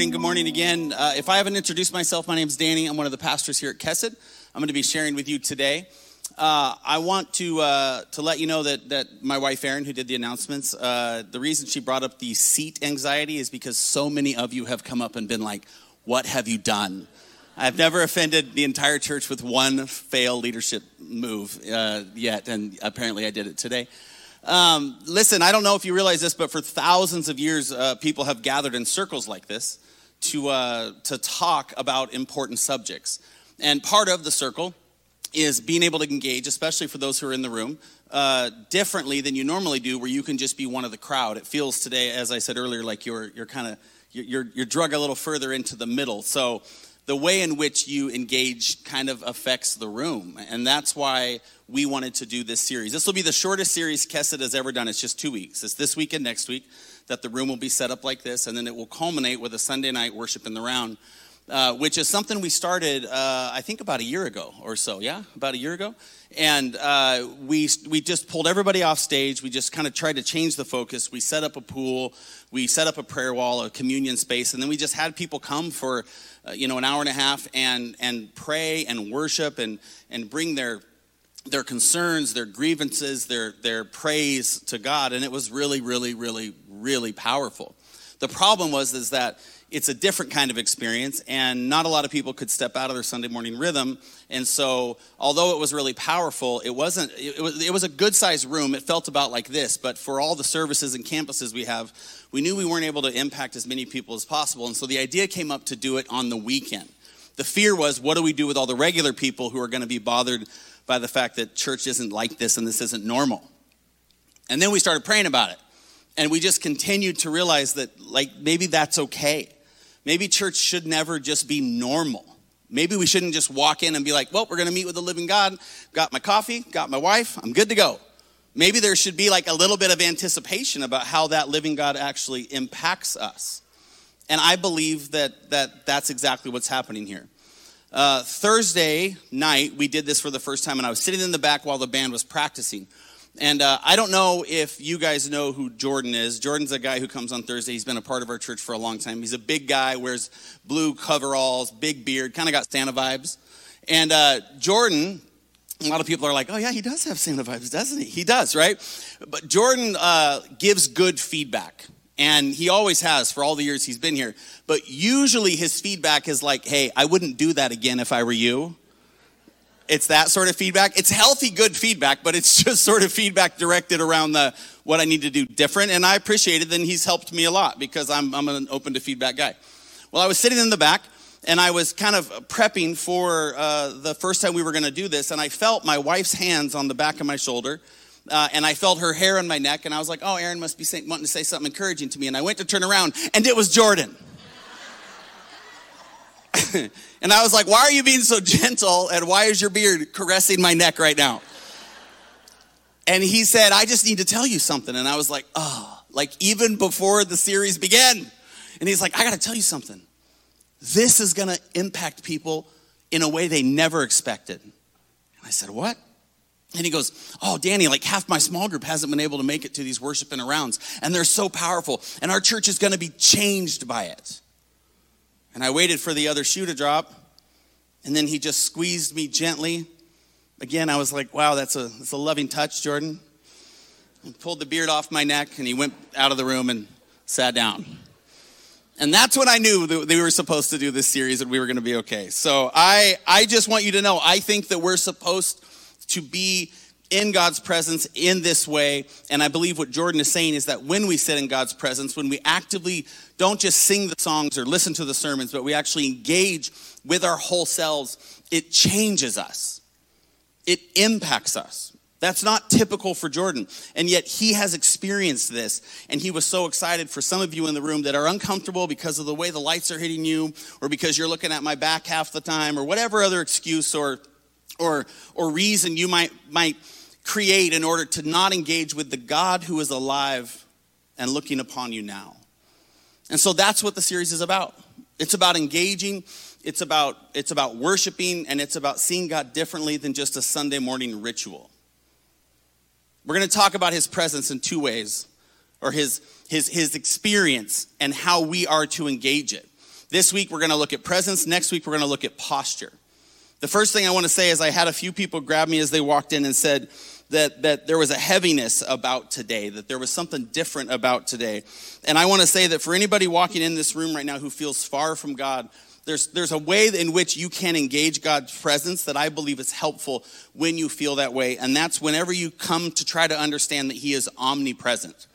morning. Good morning again. Uh, if I haven't introduced myself, my name is Danny. I'm one of the pastors here at Kesed. I'm going to be sharing with you today. Uh, I want to uh, to let you know that that my wife Erin, who did the announcements, uh, the reason she brought up the seat anxiety is because so many of you have come up and been like, "What have you done?" I've never offended the entire church with one fail leadership move uh, yet, and apparently I did it today. Um, listen, I don't know if you realize this, but for thousands of years, uh, people have gathered in circles like this to, uh, to talk about important subjects. And part of the circle is being able to engage, especially for those who are in the room, uh, differently than you normally do, where you can just be one of the crowd. It feels today, as I said earlier, like you're, you're kind of you're, you're drug a little further into the middle. So the way in which you engage kind of affects the room. And that's why we wanted to do this series. This will be the shortest series Kesed has ever done. It's just two weeks. It's this week and next week that the room will be set up like this, and then it will culminate with a Sunday night worship in the round. Uh, which is something we started, uh, I think, about a year ago or so. Yeah, about a year ago, and uh, we we just pulled everybody off stage. We just kind of tried to change the focus. We set up a pool, we set up a prayer wall, a communion space, and then we just had people come for uh, you know, an hour and a half and, and pray and worship and, and bring their, their concerns, their grievances, their, their praise to God. And it was really, really, really, really powerful. The problem was is that it's a different kind of experience, and not a lot of people could step out of their Sunday morning rhythm. And so, although it was really powerful, it wasn't. It was, it was a good sized room. It felt about like this, but for all the services and campuses we have, we knew we weren't able to impact as many people as possible. And so the idea came up to do it on the weekend. The fear was, what do we do with all the regular people who are going to be bothered by the fact that church isn't like this and this isn't normal? And then we started praying about it. And we just continued to realize that, like, maybe that's okay. Maybe church should never just be normal. Maybe we shouldn't just walk in and be like, well, we're going to meet with the living God. Got my coffee, got my wife, I'm good to go. Maybe there should be like a little bit of anticipation about how that living God actually impacts us. And I believe that, that that's exactly what's happening here. Uh, Thursday night, we did this for the first time, and I was sitting in the back while the band was practicing. And uh, I don't know if you guys know who Jordan is. Jordan's a guy who comes on Thursday. He's been a part of our church for a long time. He's a big guy, wears blue coveralls, big beard, kind of got Santa vibes. And uh, Jordan a lot of people are like, oh, yeah, he does have Santa vibes, doesn't he? He does, right? But Jordan uh, gives good feedback. And he always has for all the years he's been here. But usually his feedback is like, hey, I wouldn't do that again if I were you. It's that sort of feedback. It's healthy, good feedback, but it's just sort of feedback directed around the what I need to do different. And I appreciate it. And he's helped me a lot because I'm, I'm an open to feedback guy. Well, I was sitting in the back and I was kind of prepping for uh, the first time we were going to do this, and I felt my wife's hands on the back of my shoulder, uh, and I felt her hair on my neck, and I was like, "Oh, Erin must be saying, wanting to say something encouraging to me." And I went to turn around, and it was Jordan. and I was like, "Why are you being so gentle? And why is your beard caressing my neck right now?" And he said, "I just need to tell you something." And I was like, "Oh, like even before the series began." And he's like, "I got to tell you something." This is going to impact people in a way they never expected. And I said, What? And he goes, Oh, Danny, like half my small group hasn't been able to make it to these worship and arounds, and they're so powerful, and our church is going to be changed by it. And I waited for the other shoe to drop, and then he just squeezed me gently. Again, I was like, Wow, that's a, that's a loving touch, Jordan. And pulled the beard off my neck, and he went out of the room and sat down. And that's when I knew that we were supposed to do this series and we were going to be okay. So I, I just want you to know, I think that we're supposed to be in God's presence in this way. And I believe what Jordan is saying is that when we sit in God's presence, when we actively don't just sing the songs or listen to the sermons, but we actually engage with our whole selves, it changes us. It impacts us. That's not typical for Jordan. And yet he has experienced this. And he was so excited for some of you in the room that are uncomfortable because of the way the lights are hitting you, or because you're looking at my back half the time, or whatever other excuse or, or, or reason you might, might create in order to not engage with the God who is alive and looking upon you now. And so that's what the series is about. It's about engaging, it's about, it's about worshiping, and it's about seeing God differently than just a Sunday morning ritual. We're going to talk about his presence in two ways, or his, his, his experience and how we are to engage it. This week, we're going to look at presence. Next week, we're going to look at posture. The first thing I want to say is I had a few people grab me as they walked in and said that, that there was a heaviness about today, that there was something different about today. And I want to say that for anybody walking in this room right now who feels far from God, there's, there's a way in which you can engage God's presence that I believe is helpful when you feel that way. And that's whenever you come to try to understand that He is omnipresent.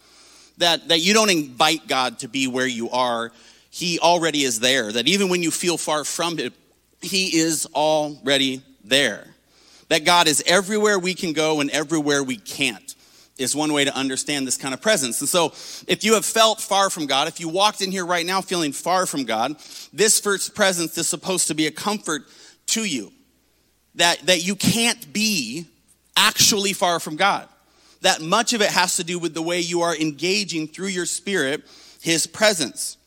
That, that you don't invite God to be where you are, He already is there. That even when you feel far from Him, He is already there. That God is everywhere we can go and everywhere we can't is one way to understand this kind of presence. And so, if you have felt far from God, if you walked in here right now feeling far from God, this first presence is supposed to be a comfort to you. That, that you can't be actually far from God. That much of it has to do with the way you are engaging through your spirit his presence.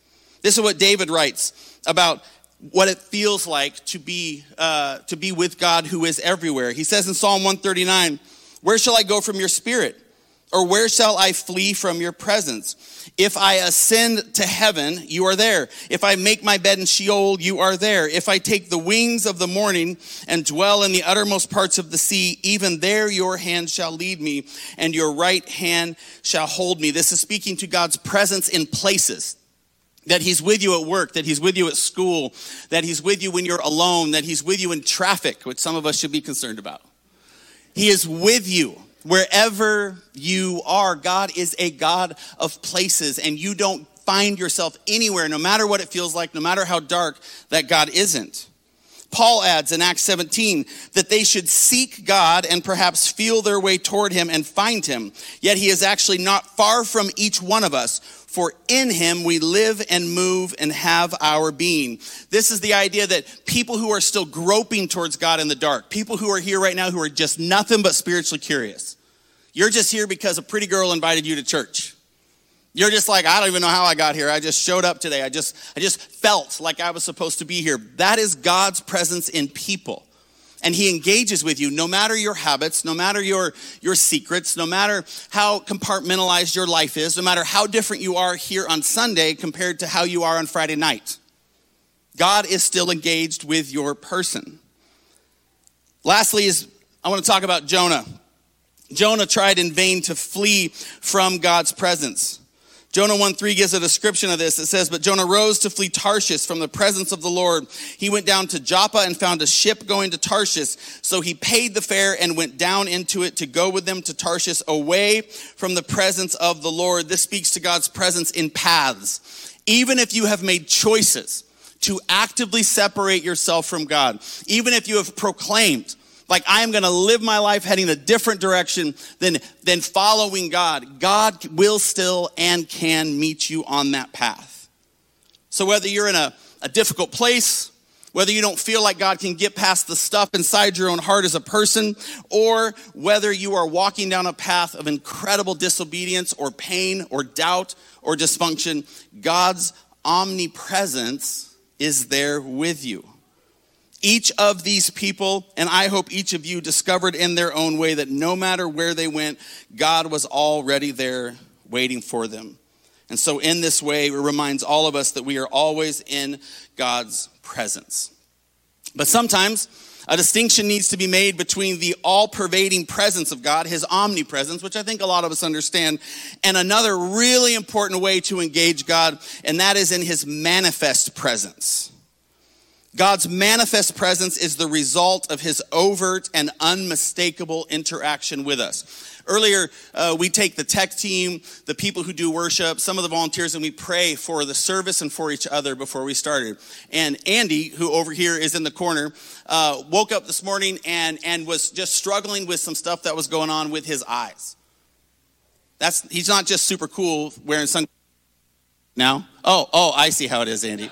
This is what David writes about what it feels like to be, uh, to be with God who is everywhere. He says in Psalm 139, Where shall I go from your spirit? Or where shall I flee from your presence? If I ascend to heaven, you are there. If I make my bed in Sheol, you are there. If I take the wings of the morning and dwell in the uttermost parts of the sea, even there your hand shall lead me and your right hand shall hold me. This is speaking to God's presence in places. That he's with you at work, that he's with you at school, that he's with you when you're alone, that he's with you in traffic, which some of us should be concerned about. He is with you wherever you are. God is a God of places, and you don't find yourself anywhere, no matter what it feels like, no matter how dark, that God isn't. Paul adds in Acts 17 that they should seek God and perhaps feel their way toward him and find him. Yet he is actually not far from each one of us, for in him we live and move and have our being. This is the idea that people who are still groping towards God in the dark, people who are here right now who are just nothing but spiritually curious. You're just here because a pretty girl invited you to church. You're just like, I don't even know how I got here. I just showed up today. I just, I just felt like I was supposed to be here. That is God's presence in people. And he engages with you no matter your habits, no matter your, your secrets, no matter how compartmentalized your life is, no matter how different you are here on Sunday compared to how you are on Friday night. God is still engaged with your person. Lastly, is I want to talk about Jonah. Jonah tried in vain to flee from God's presence. Jonah 1 3 gives a description of this. It says, But Jonah rose to flee Tarshish from the presence of the Lord. He went down to Joppa and found a ship going to Tarshish. So he paid the fare and went down into it to go with them to Tarshish away from the presence of the Lord. This speaks to God's presence in paths. Even if you have made choices to actively separate yourself from God, even if you have proclaimed, like I am going to live my life heading a different direction than, than following God, God will still and can meet you on that path. So whether you're in a, a difficult place, whether you don't feel like God can get past the stuff inside your own heart as a person, or whether you are walking down a path of incredible disobedience or pain or doubt or dysfunction, God's omnipresence is there with you. Each of these people, and I hope each of you discovered in their own way that no matter where they went, God was already there waiting for them. And so, in this way, it reminds all of us that we are always in God's presence. But sometimes a distinction needs to be made between the all pervading presence of God, his omnipresence, which I think a lot of us understand, and another really important way to engage God, and that is in his manifest presence. God's manifest presence is the result of his overt and unmistakable interaction with us. Earlier, uh, we take the tech team, the people who do worship, some of the volunteers, and we pray for the service and for each other before we started. And Andy, who over here is in the corner, uh, woke up this morning and, and was just struggling with some stuff that was going on with his eyes. That's, he's not just super cool wearing sun. Now? Oh, oh, I see how it is, Andy.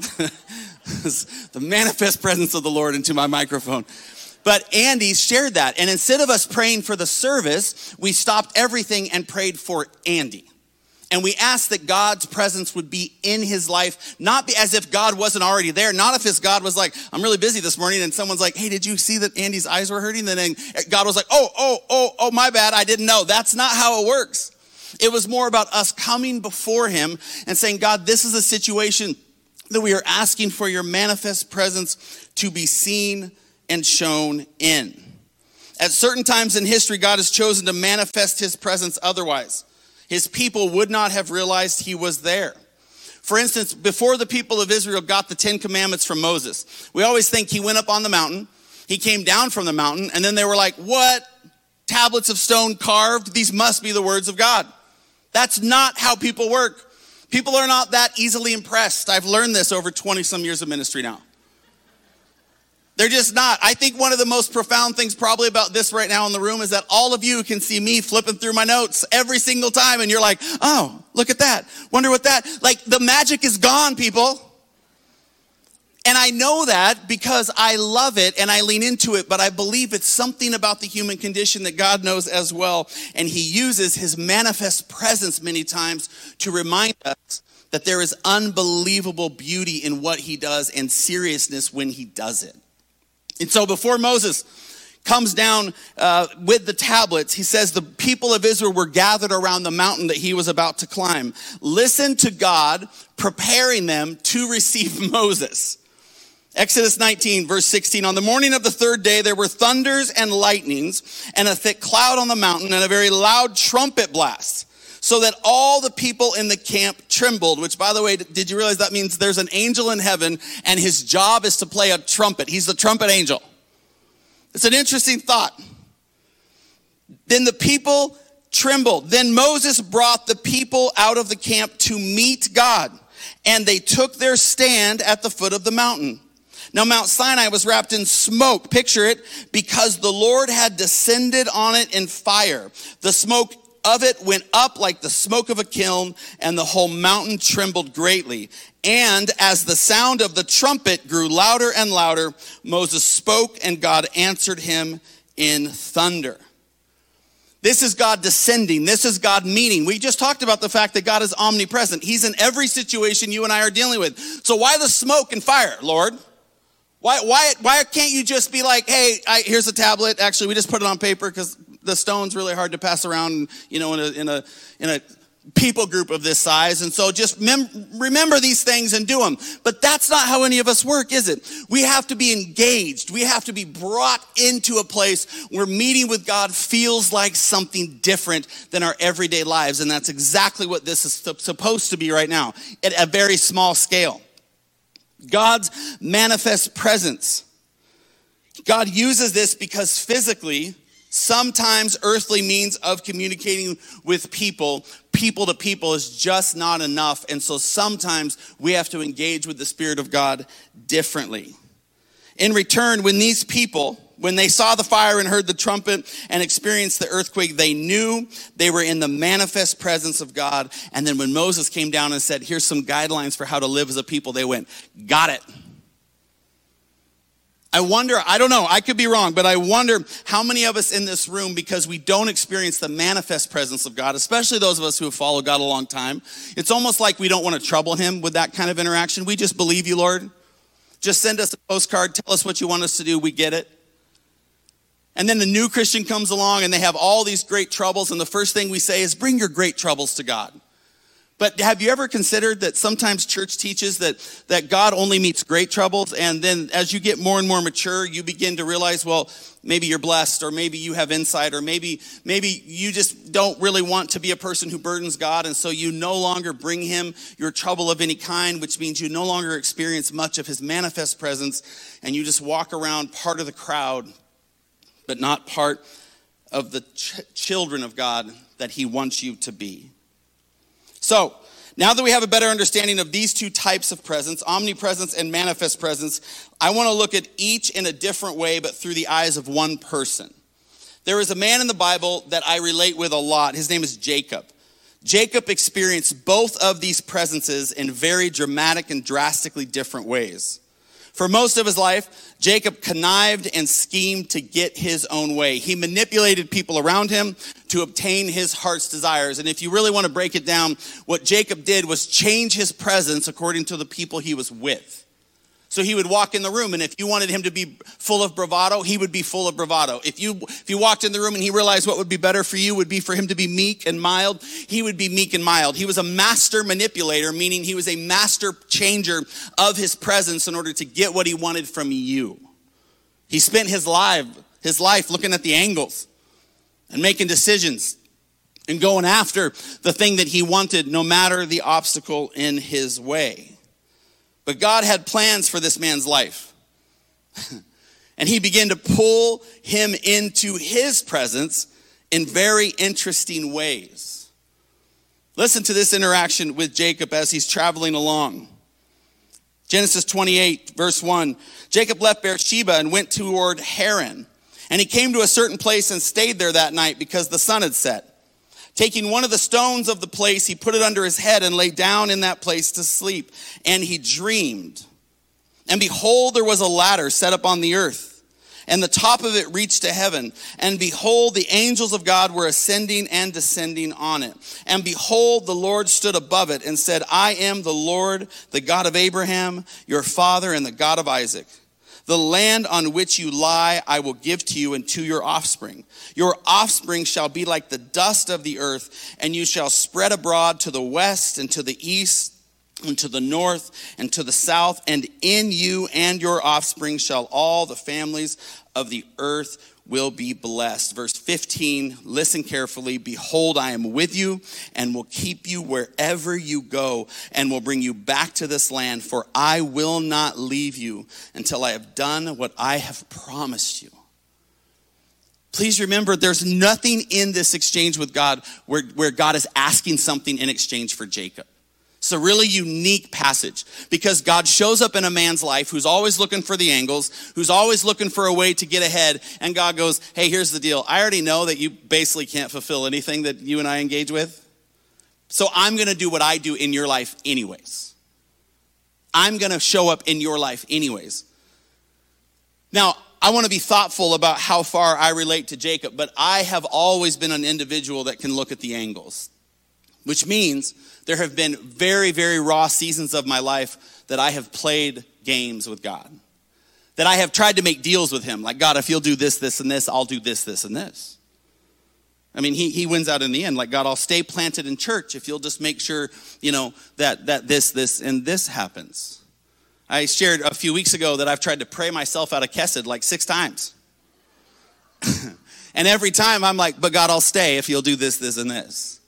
the manifest presence of the Lord into my microphone. But Andy shared that. And instead of us praying for the service, we stopped everything and prayed for Andy. And we asked that God's presence would be in his life, not be as if God wasn't already there, not if his God was like, I'm really busy this morning, and someone's like, Hey, did you see that Andy's eyes were hurting? And then God was like, Oh, oh, oh, oh, my bad, I didn't know. That's not how it works. It was more about us coming before Him and saying, God, this is a situation that we are asking for your manifest presence to be seen and shown in. At certain times in history, God has chosen to manifest His presence otherwise. His people would not have realized He was there. For instance, before the people of Israel got the Ten Commandments from Moses, we always think he went up on the mountain, he came down from the mountain, and then they were like, What? Tablets of stone carved? These must be the words of God. That's not how people work. People are not that easily impressed. I've learned this over 20 some years of ministry now. They're just not. I think one of the most profound things probably about this right now in the room is that all of you can see me flipping through my notes every single time and you're like, oh, look at that. Wonder what that, like the magic is gone, people. And I know that because I love it and I lean into it, but I believe it's something about the human condition that God knows as well. And He uses His manifest presence many times to remind us that there is unbelievable beauty in what He does and seriousness when He does it. And so before Moses comes down uh, with the tablets, he says the people of Israel were gathered around the mountain that he was about to climb. Listen to God preparing them to receive Moses. Exodus 19, verse 16. On the morning of the third day, there were thunders and lightnings, and a thick cloud on the mountain, and a very loud trumpet blast, so that all the people in the camp trembled. Which, by the way, did you realize that means there's an angel in heaven, and his job is to play a trumpet? He's the trumpet angel. It's an interesting thought. Then the people trembled. Then Moses brought the people out of the camp to meet God, and they took their stand at the foot of the mountain. Now, Mount Sinai was wrapped in smoke. Picture it, because the Lord had descended on it in fire. The smoke of it went up like the smoke of a kiln, and the whole mountain trembled greatly. And as the sound of the trumpet grew louder and louder, Moses spoke, and God answered him in thunder. This is God descending. This is God meeting. We just talked about the fact that God is omnipresent. He's in every situation you and I are dealing with. So why the smoke and fire, Lord? Why, why, why can't you just be like, hey, I, here's a tablet. Actually, we just put it on paper because the stone's really hard to pass around, you know, in a, in a, in a people group of this size. And so just mem- remember these things and do them. But that's not how any of us work, is it? We have to be engaged. We have to be brought into a place where meeting with God feels like something different than our everyday lives. And that's exactly what this is supposed to be right now at a very small scale. God's manifest presence. God uses this because physically, sometimes earthly means of communicating with people, people to people, is just not enough. And so sometimes we have to engage with the Spirit of God differently. In return, when these people, when they saw the fire and heard the trumpet and experienced the earthquake, they knew they were in the manifest presence of God. And then when Moses came down and said, Here's some guidelines for how to live as a people, they went, Got it. I wonder, I don't know, I could be wrong, but I wonder how many of us in this room, because we don't experience the manifest presence of God, especially those of us who have followed God a long time, it's almost like we don't want to trouble Him with that kind of interaction. We just believe you, Lord. Just send us a postcard, tell us what you want us to do, we get it. And then the new Christian comes along and they have all these great troubles, and the first thing we say is, Bring your great troubles to God. But have you ever considered that sometimes church teaches that, that God only meets great troubles, and then as you get more and more mature, you begin to realize, well, maybe you're blessed, or maybe you have insight, or maybe, maybe you just don't really want to be a person who burdens God, and so you no longer bring him your trouble of any kind, which means you no longer experience much of his manifest presence, and you just walk around part of the crowd but not part of the ch- children of God that He wants you to be. So, now that we have a better understanding of these two types of presence, omnipresence and manifest presence, I want to look at each in a different way, but through the eyes of one person. There is a man in the Bible that I relate with a lot. His name is Jacob. Jacob experienced both of these presences in very dramatic and drastically different ways. For most of his life, Jacob connived and schemed to get his own way. He manipulated people around him to obtain his heart's desires. And if you really want to break it down, what Jacob did was change his presence according to the people he was with. So he would walk in the room, and if you wanted him to be full of bravado, he would be full of bravado. If you if you walked in the room and he realized what would be better for you would be for him to be meek and mild, he would be meek and mild. He was a master manipulator, meaning he was a master changer of his presence in order to get what he wanted from you. He spent his life his life looking at the angles and making decisions and going after the thing that he wanted, no matter the obstacle in his way. But God had plans for this man's life. and he began to pull him into his presence in very interesting ways. Listen to this interaction with Jacob as he's traveling along. Genesis 28, verse 1. Jacob left Beersheba and went toward Haran. And he came to a certain place and stayed there that night because the sun had set. Taking one of the stones of the place, he put it under his head and lay down in that place to sleep. And he dreamed. And behold, there was a ladder set up on the earth and the top of it reached to heaven. And behold, the angels of God were ascending and descending on it. And behold, the Lord stood above it and said, I am the Lord, the God of Abraham, your father, and the God of Isaac. The land on which you lie, I will give to you and to your offspring. Your offspring shall be like the dust of the earth, and you shall spread abroad to the west and to the east and to the north and to the south, and in you and your offspring shall all the families of the earth will be blessed. Verse 15, listen carefully. Behold, I am with you and will keep you wherever you go and will bring you back to this land, for I will not leave you until I have done what I have promised you. Please remember, there's nothing in this exchange with God where, where God is asking something in exchange for Jacob. It's a really unique passage because God shows up in a man's life who's always looking for the angles, who's always looking for a way to get ahead, and God goes, Hey, here's the deal. I already know that you basically can't fulfill anything that you and I engage with. So I'm going to do what I do in your life, anyways. I'm going to show up in your life, anyways. Now, I want to be thoughtful about how far I relate to Jacob, but I have always been an individual that can look at the angles which means there have been very, very raw seasons of my life that I have played games with God. That I have tried to make deals with Him. Like, God, if you'll do this, this, and this, I'll do this, this, and this. I mean, he, he wins out in the end. Like, God, I'll stay planted in church if you'll just make sure, you know, that, that this, this, and this happens. I shared a few weeks ago that I've tried to pray myself out of Kesed like six times. and every time I'm like, but God, I'll stay if you'll do this, this, and this.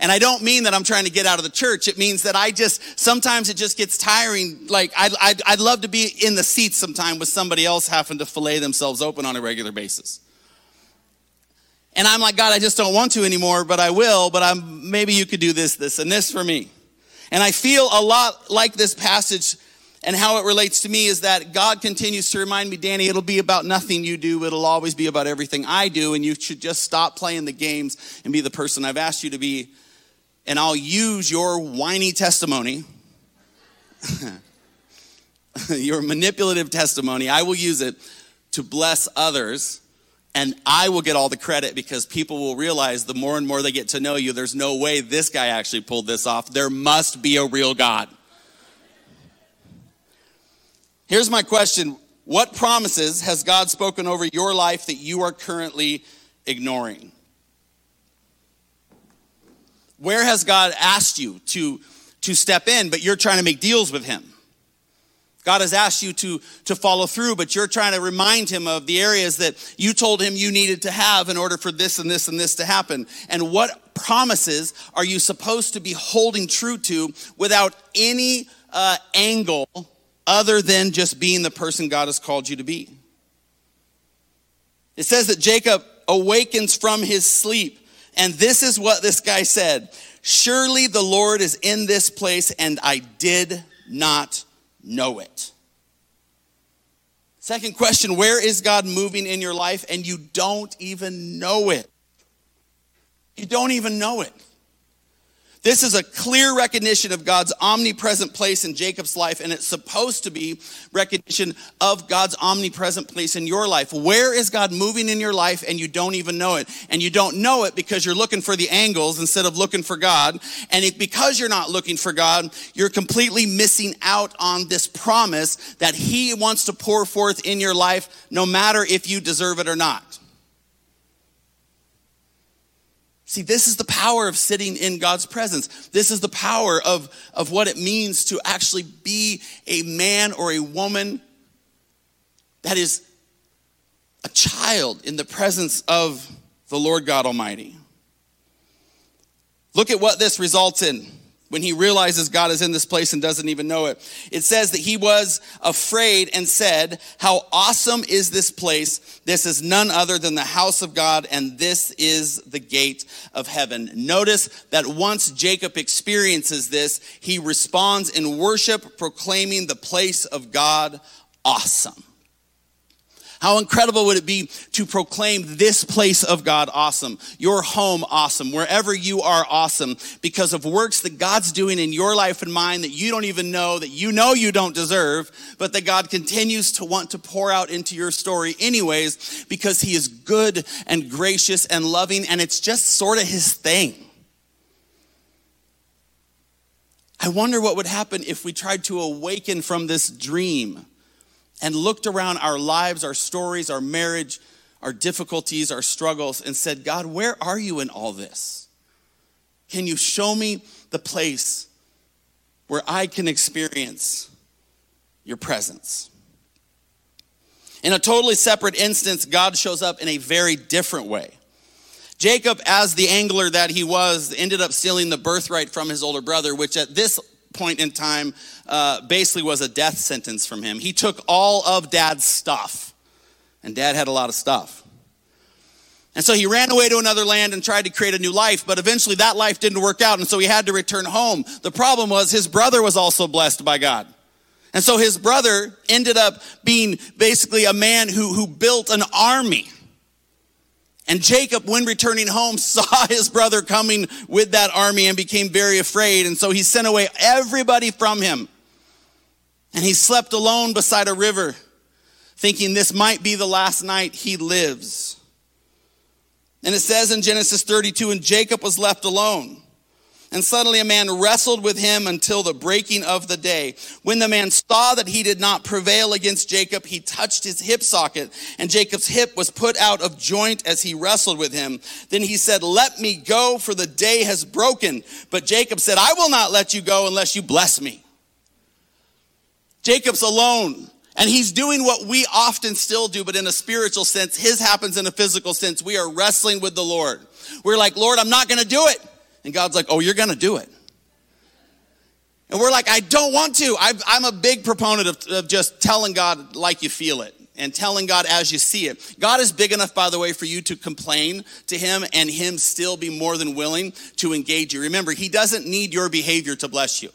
And I don't mean that I'm trying to get out of the church. It means that I just, sometimes it just gets tiring. Like, I'd, I'd, I'd love to be in the seats sometime with somebody else having to fillet themselves open on a regular basis. And I'm like, God, I just don't want to anymore, but I will, but I'm, maybe you could do this, this, and this for me. And I feel a lot like this passage and how it relates to me is that God continues to remind me, Danny, it'll be about nothing you do. It'll always be about everything I do. And you should just stop playing the games and be the person I've asked you to be and I'll use your whiny testimony, your manipulative testimony, I will use it to bless others. And I will get all the credit because people will realize the more and more they get to know you, there's no way this guy actually pulled this off. There must be a real God. Here's my question What promises has God spoken over your life that you are currently ignoring? Where has God asked you to, to step in, but you're trying to make deals with Him? God has asked you to, to follow through, but you're trying to remind him of the areas that you told him you needed to have in order for this and this and this to happen. And what promises are you supposed to be holding true to without any uh, angle other than just being the person God has called you to be? It says that Jacob awakens from his sleep and this is what this guy said Surely the Lord is in this place, and I did not know it. Second question Where is God moving in your life and you don't even know it? You don't even know it. This is a clear recognition of God's omnipresent place in Jacob's life, and it's supposed to be recognition of God's omnipresent place in your life. Where is God moving in your life and you don't even know it? And you don't know it because you're looking for the angles instead of looking for God. And it, because you're not looking for God, you're completely missing out on this promise that He wants to pour forth in your life, no matter if you deserve it or not. See, this is the power of sitting in God's presence. This is the power of, of what it means to actually be a man or a woman that is a child in the presence of the Lord God Almighty. Look at what this results in when he realizes God is in this place and doesn't even know it. It says that he was afraid and said, How awesome is this place! This is none other than the house of God, and this is the gate of heaven. Notice that once Jacob experiences this, he responds in worship, proclaiming the place of God awesome. How incredible would it be to proclaim this place of God awesome, your home awesome, wherever you are awesome, because of works that God's doing in your life and mine that you don't even know, that you know you don't deserve, but that God continues to want to pour out into your story anyways, because He is good and gracious and loving, and it's just sort of His thing. I wonder what would happen if we tried to awaken from this dream and looked around our lives, our stories, our marriage, our difficulties, our struggles, and said, God, where are you in all this? Can you show me the place where I can experience your presence? In a totally separate instance, God shows up in a very different way. Jacob, as the angler that he was, ended up stealing the birthright from his older brother, which at this point in time uh, basically was a death sentence from him. He took all of dad's stuff, and dad had a lot of stuff. And so he ran away to another land and tried to create a new life, but eventually that life didn't work out, and so he had to return home. The problem was his brother was also blessed by God. And so his brother ended up being basically a man who, who built an army and Jacob, when returning home, saw his brother coming with that army and became very afraid. And so he sent away everybody from him. And he slept alone beside a river, thinking this might be the last night he lives. And it says in Genesis 32, and Jacob was left alone. And suddenly a man wrestled with him until the breaking of the day. When the man saw that he did not prevail against Jacob, he touched his hip socket, and Jacob's hip was put out of joint as he wrestled with him. Then he said, Let me go, for the day has broken. But Jacob said, I will not let you go unless you bless me. Jacob's alone. And he's doing what we often still do, but in a spiritual sense. His happens in a physical sense. We are wrestling with the Lord. We're like, Lord, I'm not going to do it. And God's like, oh, you're going to do it. And we're like, I don't want to. i am a big proponent of, of just telling God like you feel it and telling God as you see it. God is big enough, by the way, for you to complain to Him and Him still be more than willing to engage you. Remember, He doesn't need your behavior to bless you.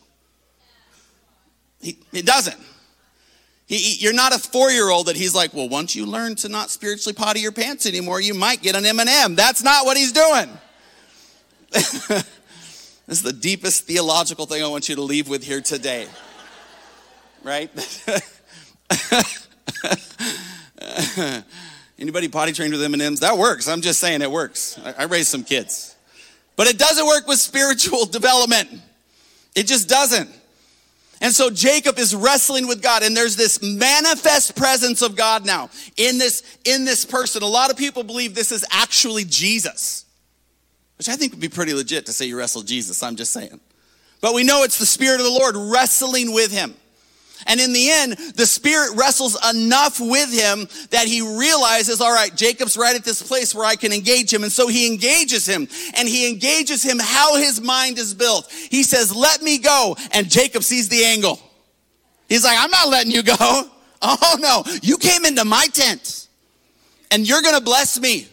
He, he doesn't. He, you're not a four-year-old that he's like, well, once you learn to not spiritually potty your pants anymore, you might get an M&M. That's not what he's doing. this is the deepest theological thing I want you to leave with here today. Right? Anybody potty trained with M&Ms? That works. I'm just saying it works. I, I raised some kids. But it doesn't work with spiritual development. It just doesn't. And so Jacob is wrestling with God and there's this manifest presence of God now in this in this person. A lot of people believe this is actually Jesus which I think would be pretty legit to say you wrestled Jesus. I'm just saying. But we know it's the Spirit of the Lord wrestling with him. And in the end, the Spirit wrestles enough with him that he realizes, all right, Jacob's right at this place where I can engage him. And so he engages him and he engages him how his mind is built. He says, let me go. And Jacob sees the angle. He's like, I'm not letting you go. Oh no, you came into my tent and you're going to bless me.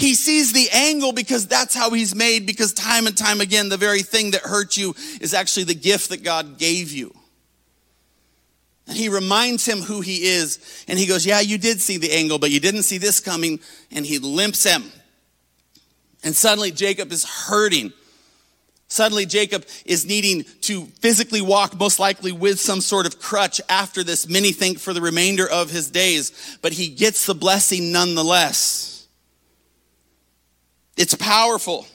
He sees the angle because that's how he's made, because time and time again, the very thing that hurt you is actually the gift that God gave you. And he reminds him who he is. And he goes, Yeah, you did see the angle, but you didn't see this coming. And he limps him. And suddenly Jacob is hurting Suddenly, Jacob is needing to physically walk, most likely with some sort of crutch after this, many think for the remainder of his days, but he gets the blessing nonetheless. It's powerful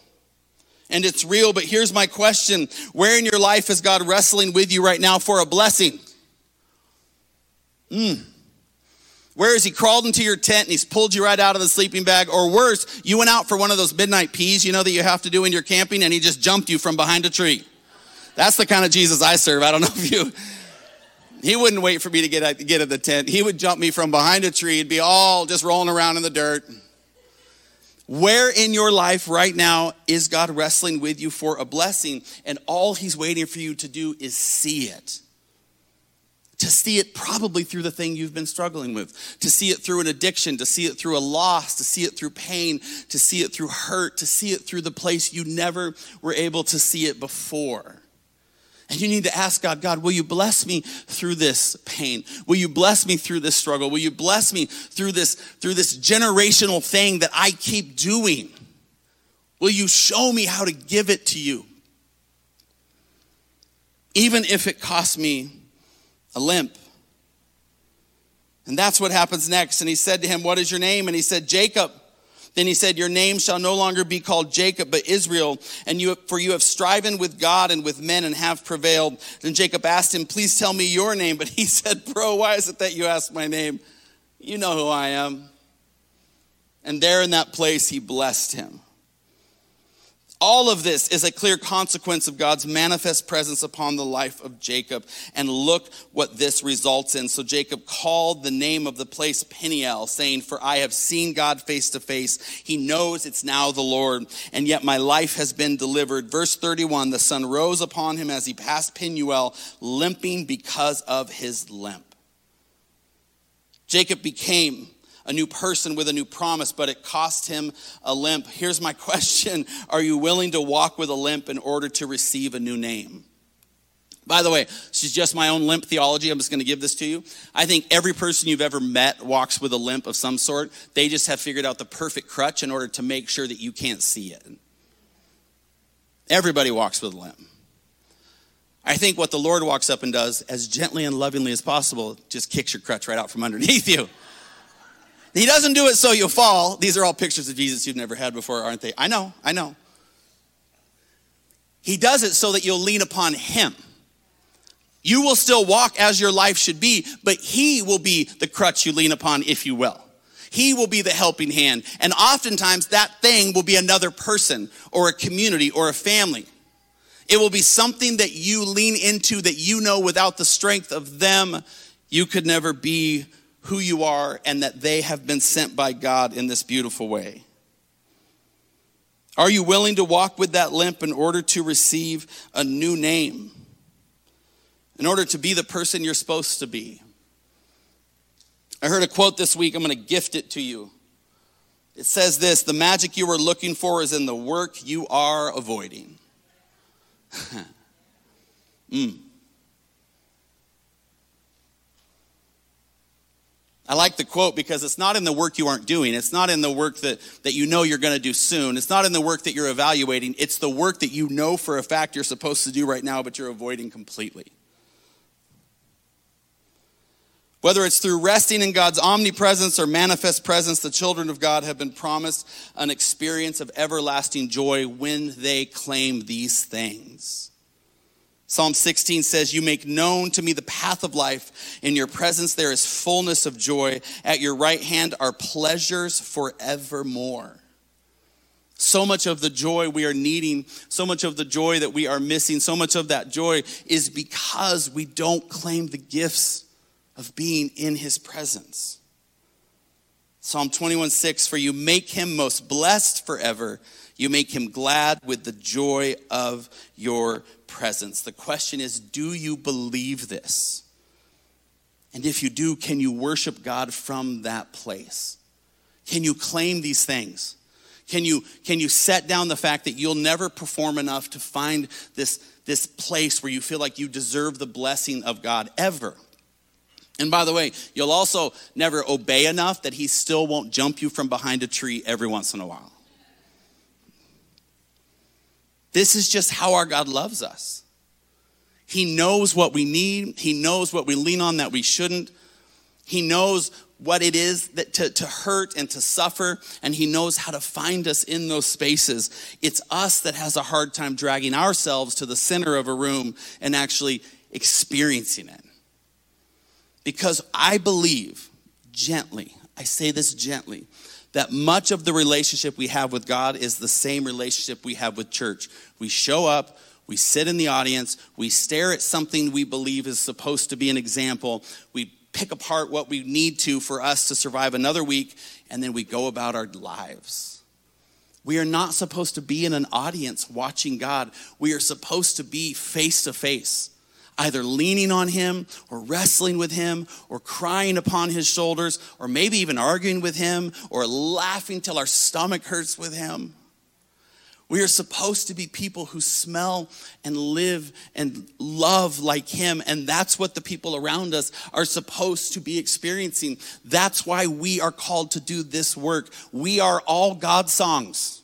and it's real, but here's my question Where in your life is God wrestling with you right now for a blessing? Hmm. Where has he crawled into your tent and he's pulled you right out of the sleeping bag? Or worse, you went out for one of those midnight pees, you know, that you have to do when you're camping, and he just jumped you from behind a tree. That's the kind of Jesus I serve. I don't know if you. He wouldn't wait for me to get, get in the tent. He would jump me from behind a tree. It'd be all just rolling around in the dirt. Where in your life right now is God wrestling with you for a blessing? And all he's waiting for you to do is see it to see it probably through the thing you've been struggling with, to see it through an addiction, to see it through a loss, to see it through pain, to see it through hurt, to see it through the place you never were able to see it before. And you need to ask God, God, will you bless me through this pain? Will you bless me through this struggle? Will you bless me through this through this generational thing that I keep doing? Will you show me how to give it to you? Even if it costs me a limp. And that's what happens next. And he said to him, What is your name? And he said, Jacob. Then he said, Your name shall no longer be called Jacob, but Israel, and you, for you have striven with God and with men and have prevailed. Then Jacob asked him, Please tell me your name. But he said, Bro, why is it that you ask my name? You know who I am. And there in that place, he blessed him. All of this is a clear consequence of God's manifest presence upon the life of Jacob. And look what this results in. So Jacob called the name of the place Peniel, saying, For I have seen God face to face. He knows it's now the Lord, and yet my life has been delivered. Verse 31 The sun rose upon him as he passed Peniel, limping because of his limp. Jacob became a new person with a new promise, but it cost him a limp. Here's my question Are you willing to walk with a limp in order to receive a new name? By the way, this is just my own limp theology. I'm just going to give this to you. I think every person you've ever met walks with a limp of some sort. They just have figured out the perfect crutch in order to make sure that you can't see it. Everybody walks with a limp. I think what the Lord walks up and does, as gently and lovingly as possible, just kicks your crutch right out from underneath you. He doesn't do it so you'll fall. These are all pictures of Jesus you've never had before, aren't they? I know, I know. He does it so that you'll lean upon Him. You will still walk as your life should be, but He will be the crutch you lean upon, if you will. He will be the helping hand. And oftentimes that thing will be another person or a community or a family. It will be something that you lean into that you know without the strength of them, you could never be who you are and that they have been sent by God in this beautiful way? Are you willing to walk with that limp in order to receive a new name? In order to be the person you're supposed to be? I heard a quote this week. I'm going to gift it to you. It says this The magic you are looking for is in the work you are avoiding. mm. I like the quote because it's not in the work you aren't doing. It's not in the work that, that you know you're going to do soon. It's not in the work that you're evaluating. It's the work that you know for a fact you're supposed to do right now, but you're avoiding completely. Whether it's through resting in God's omnipresence or manifest presence, the children of God have been promised an experience of everlasting joy when they claim these things. Psalm 16 says, You make known to me the path of life. In your presence there is fullness of joy. At your right hand are pleasures forevermore. So much of the joy we are needing, so much of the joy that we are missing, so much of that joy is because we don't claim the gifts of being in his presence. Psalm 21 6 For you make him most blessed forever. You make him glad with the joy of your presence. The question is do you believe this? And if you do, can you worship God from that place? Can you claim these things? Can you, can you set down the fact that you'll never perform enough to find this, this place where you feel like you deserve the blessing of God ever? And by the way, you'll also never obey enough that He still won't jump you from behind a tree every once in a while. This is just how our God loves us. He knows what we need, He knows what we lean on that we shouldn't. He knows what it is that to, to hurt and to suffer, and He knows how to find us in those spaces. It's us that has a hard time dragging ourselves to the center of a room and actually experiencing it. Because I believe gently, I say this gently, that much of the relationship we have with God is the same relationship we have with church. We show up, we sit in the audience, we stare at something we believe is supposed to be an example, we pick apart what we need to for us to survive another week, and then we go about our lives. We are not supposed to be in an audience watching God. We are supposed to be face to face, either leaning on Him or wrestling with Him or crying upon His shoulders or maybe even arguing with Him or laughing till our stomach hurts with Him. We are supposed to be people who smell and live and love like Him. And that's what the people around us are supposed to be experiencing. That's why we are called to do this work. We are all God songs,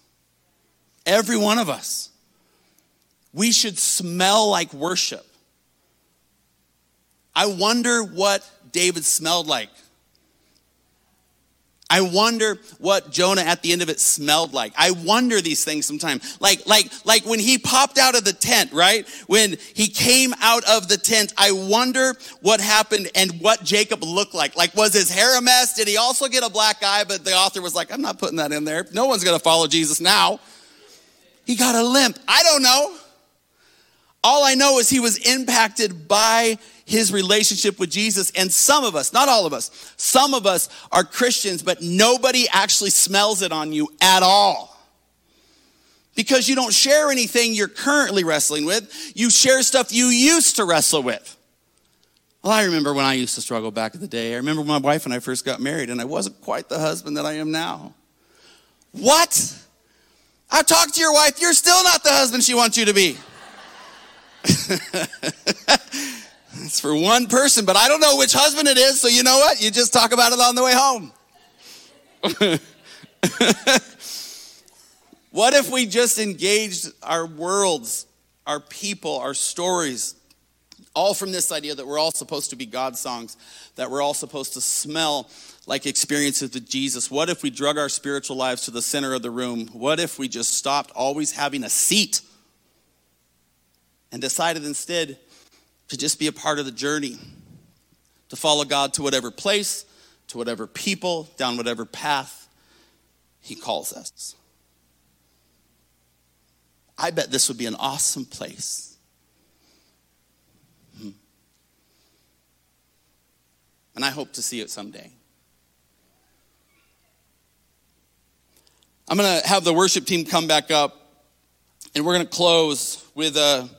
every one of us. We should smell like worship. I wonder what David smelled like. I wonder what Jonah at the end of it smelled like. I wonder these things sometimes. Like, like, like when he popped out of the tent, right? When he came out of the tent, I wonder what happened and what Jacob looked like. Like, was his hair a mess? Did he also get a black eye? But the author was like, I'm not putting that in there. No one's going to follow Jesus now. He got a limp. I don't know. All I know is he was impacted by his relationship with Jesus. And some of us, not all of us, some of us are Christians, but nobody actually smells it on you at all. Because you don't share anything you're currently wrestling with, you share stuff you used to wrestle with. Well, I remember when I used to struggle back in the day. I remember when my wife and I first got married, and I wasn't quite the husband that I am now. What? I talked to your wife, you're still not the husband she wants you to be. It's for one person, but I don't know which husband it is, so you know what? You just talk about it on the way home. what if we just engaged our worlds, our people, our stories, all from this idea that we're all supposed to be God songs, that we're all supposed to smell like experiences with Jesus? What if we drug our spiritual lives to the center of the room? What if we just stopped always having a seat and decided instead to just be a part of the journey, to follow God to whatever place, to whatever people, down whatever path He calls us. I bet this would be an awesome place. Hmm. And I hope to see it someday. I'm going to have the worship team come back up, and we're going to close with a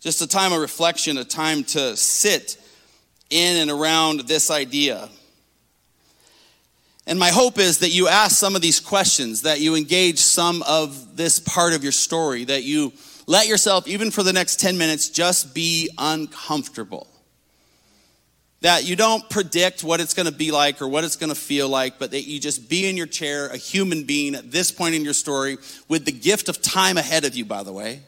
just a time of reflection, a time to sit in and around this idea. And my hope is that you ask some of these questions, that you engage some of this part of your story, that you let yourself, even for the next 10 minutes, just be uncomfortable. That you don't predict what it's to be like or what it's to feel like, but that you just be in your chair, a human being at this point in your story, with the gift of time ahead of you, by the way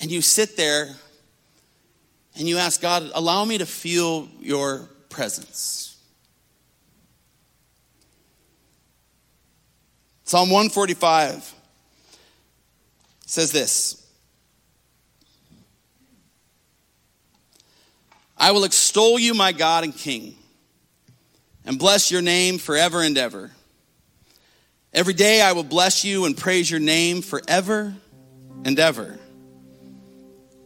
and you sit there and you ask God, allow me to feel your presence. Psalm 145 says this I will extol you, my God and King, and bless your name forever and ever. Every day I will bless you and praise your name forever and ever.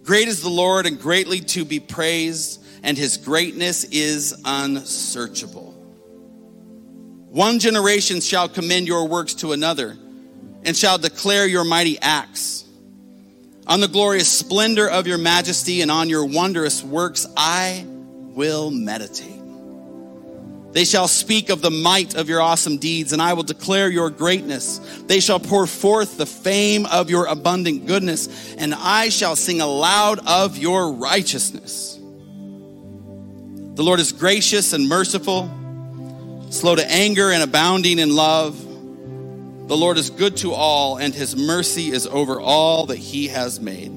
Great is the Lord and greatly to be praised, and his greatness is unsearchable. One generation shall commend your works to another, and shall declare your mighty acts. On the glorious splendor of your majesty and on your wondrous works, I will meditate. They shall speak of the might of your awesome deeds, and I will declare your greatness. They shall pour forth the fame of your abundant goodness, and I shall sing aloud of your righteousness. The Lord is gracious and merciful, slow to anger and abounding in love. The Lord is good to all, and his mercy is over all that he has made.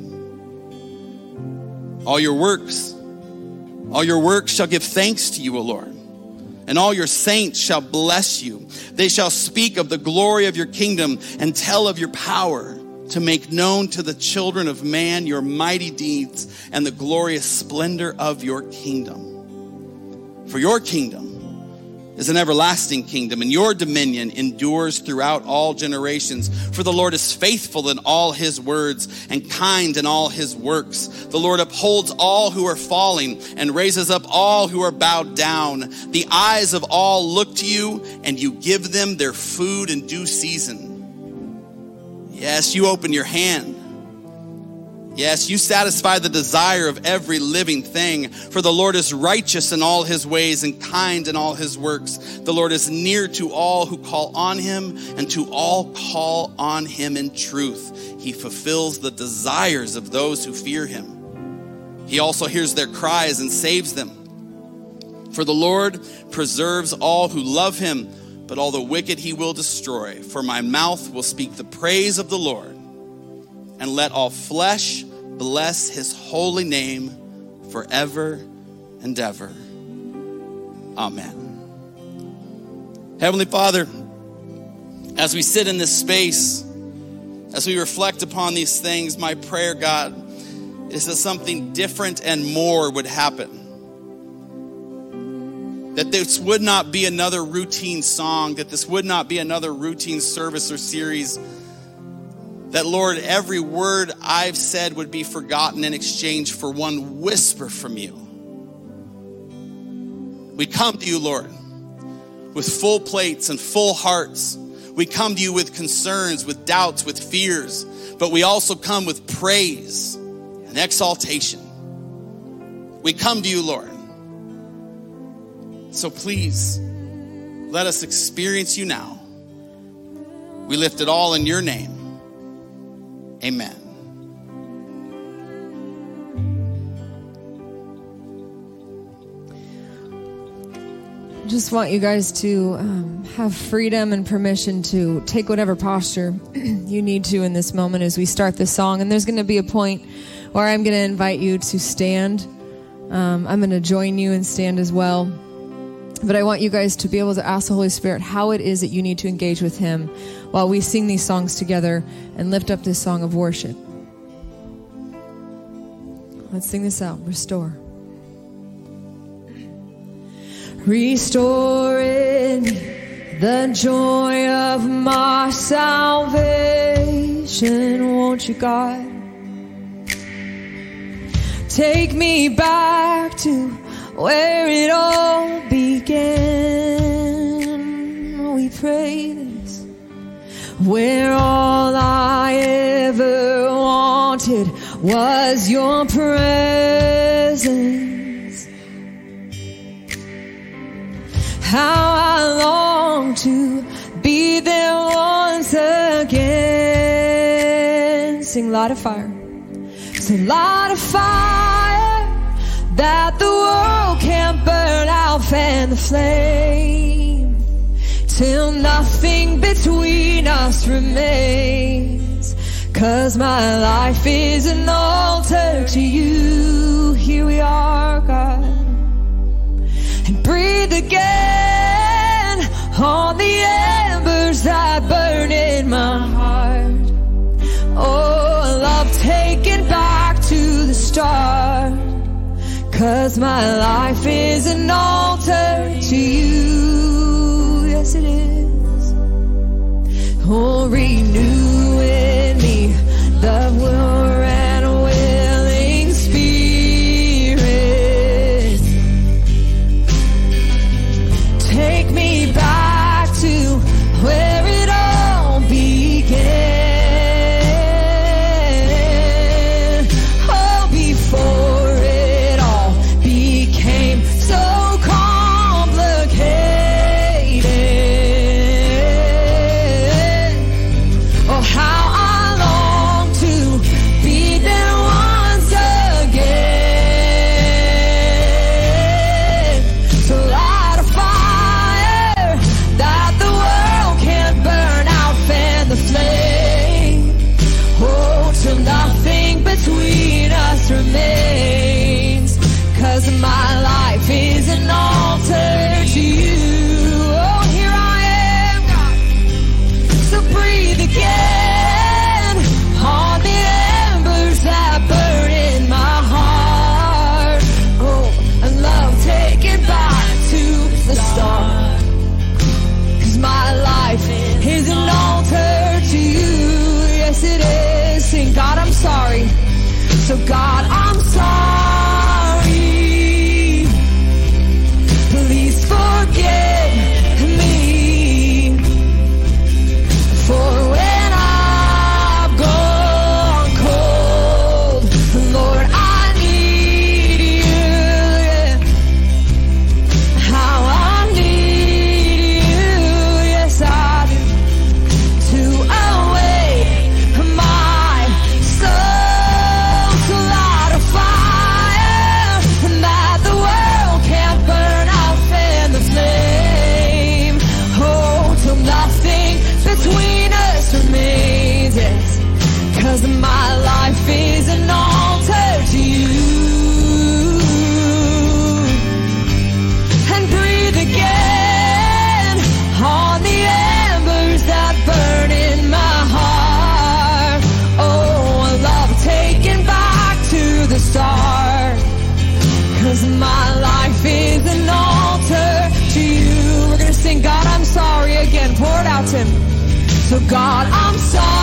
All your works, all your works shall give thanks to you, O Lord, and all your saints shall bless you. They shall speak of the glory of your kingdom and tell of your power to make known to the children of man your mighty deeds and the glorious splendor of your kingdom. For your kingdom is an everlasting kingdom, and your dominion endures throughout all generations. For the Lord is faithful in all his words and kind in all his works. The Lord upholds all who are falling and raises up all who are bowed down. The eyes of all look to you, and you give them their food in due season. Yes, you open your hand. Yes, you satisfy the desire of every living thing. For the Lord is righteous in all his ways and kind in all his works. The Lord is near to all who call on him and to all call on him in truth. He fulfills the desires of those who fear him. He also hears their cries and saves them. For the Lord preserves all who love him but all the wicked he will destroy. For my mouth will speak the praise of the Lord, and let all flesh bless his holy name forever and ever. Amen. Heavenly Father, as we sit in this space, as we reflect upon these things, my prayer, God, is that something different and more would happen that this would not be another routine song, that this would not be another routine service or series. That, Lord, every word I've said would be forgotten in exchange for one whisper from you. We come to you, Lord, with full plates and full hearts. We come to you with concerns, with doubts, with fears, but we also come with praise and exaltation. We come to you, Lord so please, let us experience you now. We lift it all in your name. Amen. just want you guys to um, have freedom and permission to take whatever posture you need to in this moment as we start this song. And there's going to be a point where I'm going to invite you to stand. Um, I'm going to join you and stand as well. But I want you guys to be able to ask the Holy Spirit how it is that you need to engage with Him while we sing these songs together and lift up this song of worship. Let's sing this out. Restore. Restoring the joy of my salvation, won't you, God? Take me back to where it all began. We pray this, where all I ever wanted was your presence. How I long to be there once again. Sing light of fire. Sing light of fire that the world fan the flame. Till nothing between us remains. Cause my life is an altar to you. Here we are God. And breathe again on the embers that burn in my heart. Oh love taken back to the start Cause my life is an altar to you. Yes, it is. Oh, renew in me the will nothing between us remains. Cause my life is an him. So God, I'm sorry.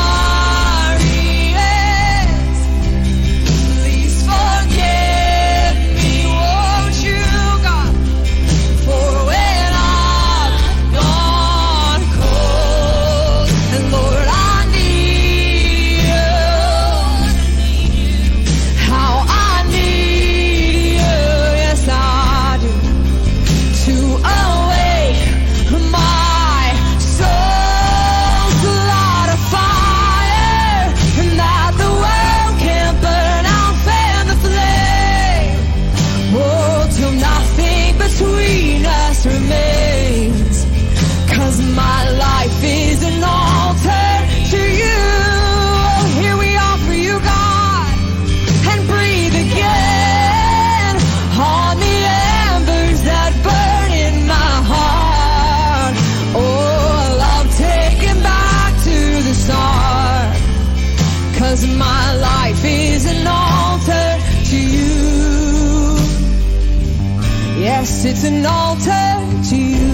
It's an altar to you.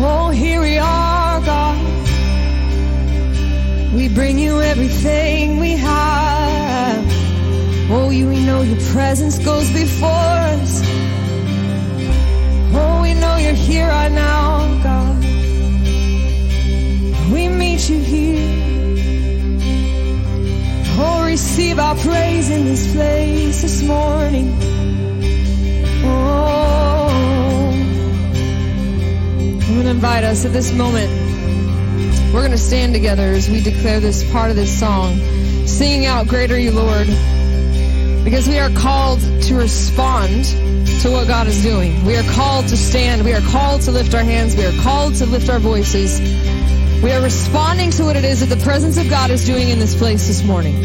Oh, here we are, God. We bring you everything we have. Oh, you, we know your presence goes before us. Oh, we know you're here right now, God. We meet you here. Oh, receive our praise in this place this morning. Invite us at this moment. We're going to stand together as we declare this part of this song, singing out Great Are You, Lord, because we are called to respond to what God is doing. We are called to stand. We are called to lift our hands. We are called to lift our voices. We are responding to what it is that the presence of God is doing in this place this morning.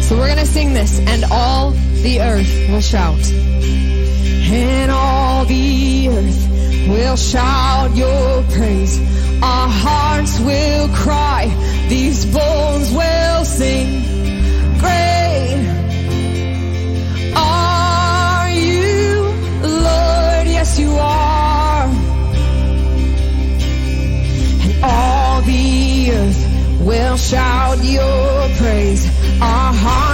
So we're going to sing this, and all the earth will shout. And all the earth will shout your praise. Our hearts will cry. These bones will sing. Great are you, Lord. Yes, you are. And all the earth will shout your praise. Our hearts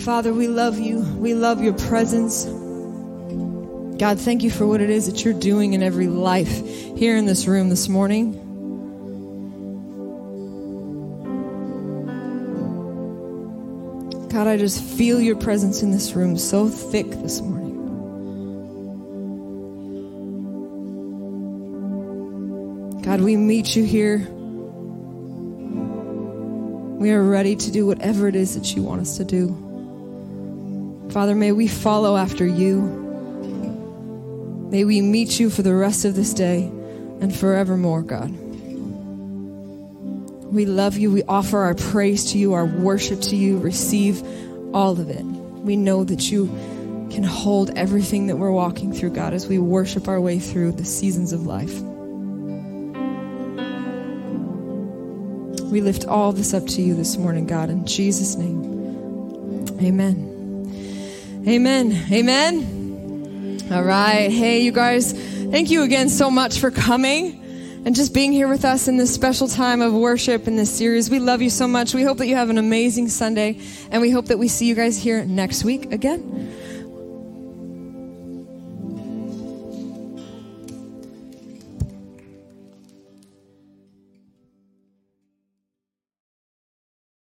Father, we love you. We love your presence. God, thank you for what it is that you're doing in every life here in this room this morning. God, I just feel your presence in this room so thick this morning. God, we meet you here. We are ready to do whatever it is that you want us to do. Father, may we follow after you. May we meet you for the rest of this day and forevermore, God. We love you. We offer our praise to you, our worship to you. Receive all of it. We know that you can hold everything that we're walking through, God, as we worship our way through the seasons of life. We lift all this up to you this morning, God, in Jesus' name. Amen. Amen. Amen. All right. Hey, you guys, thank you again so much for coming and just being here with us in this special time of worship in this series. We love you so much. We hope that you have an amazing Sunday, and we hope that we see you guys here next week again.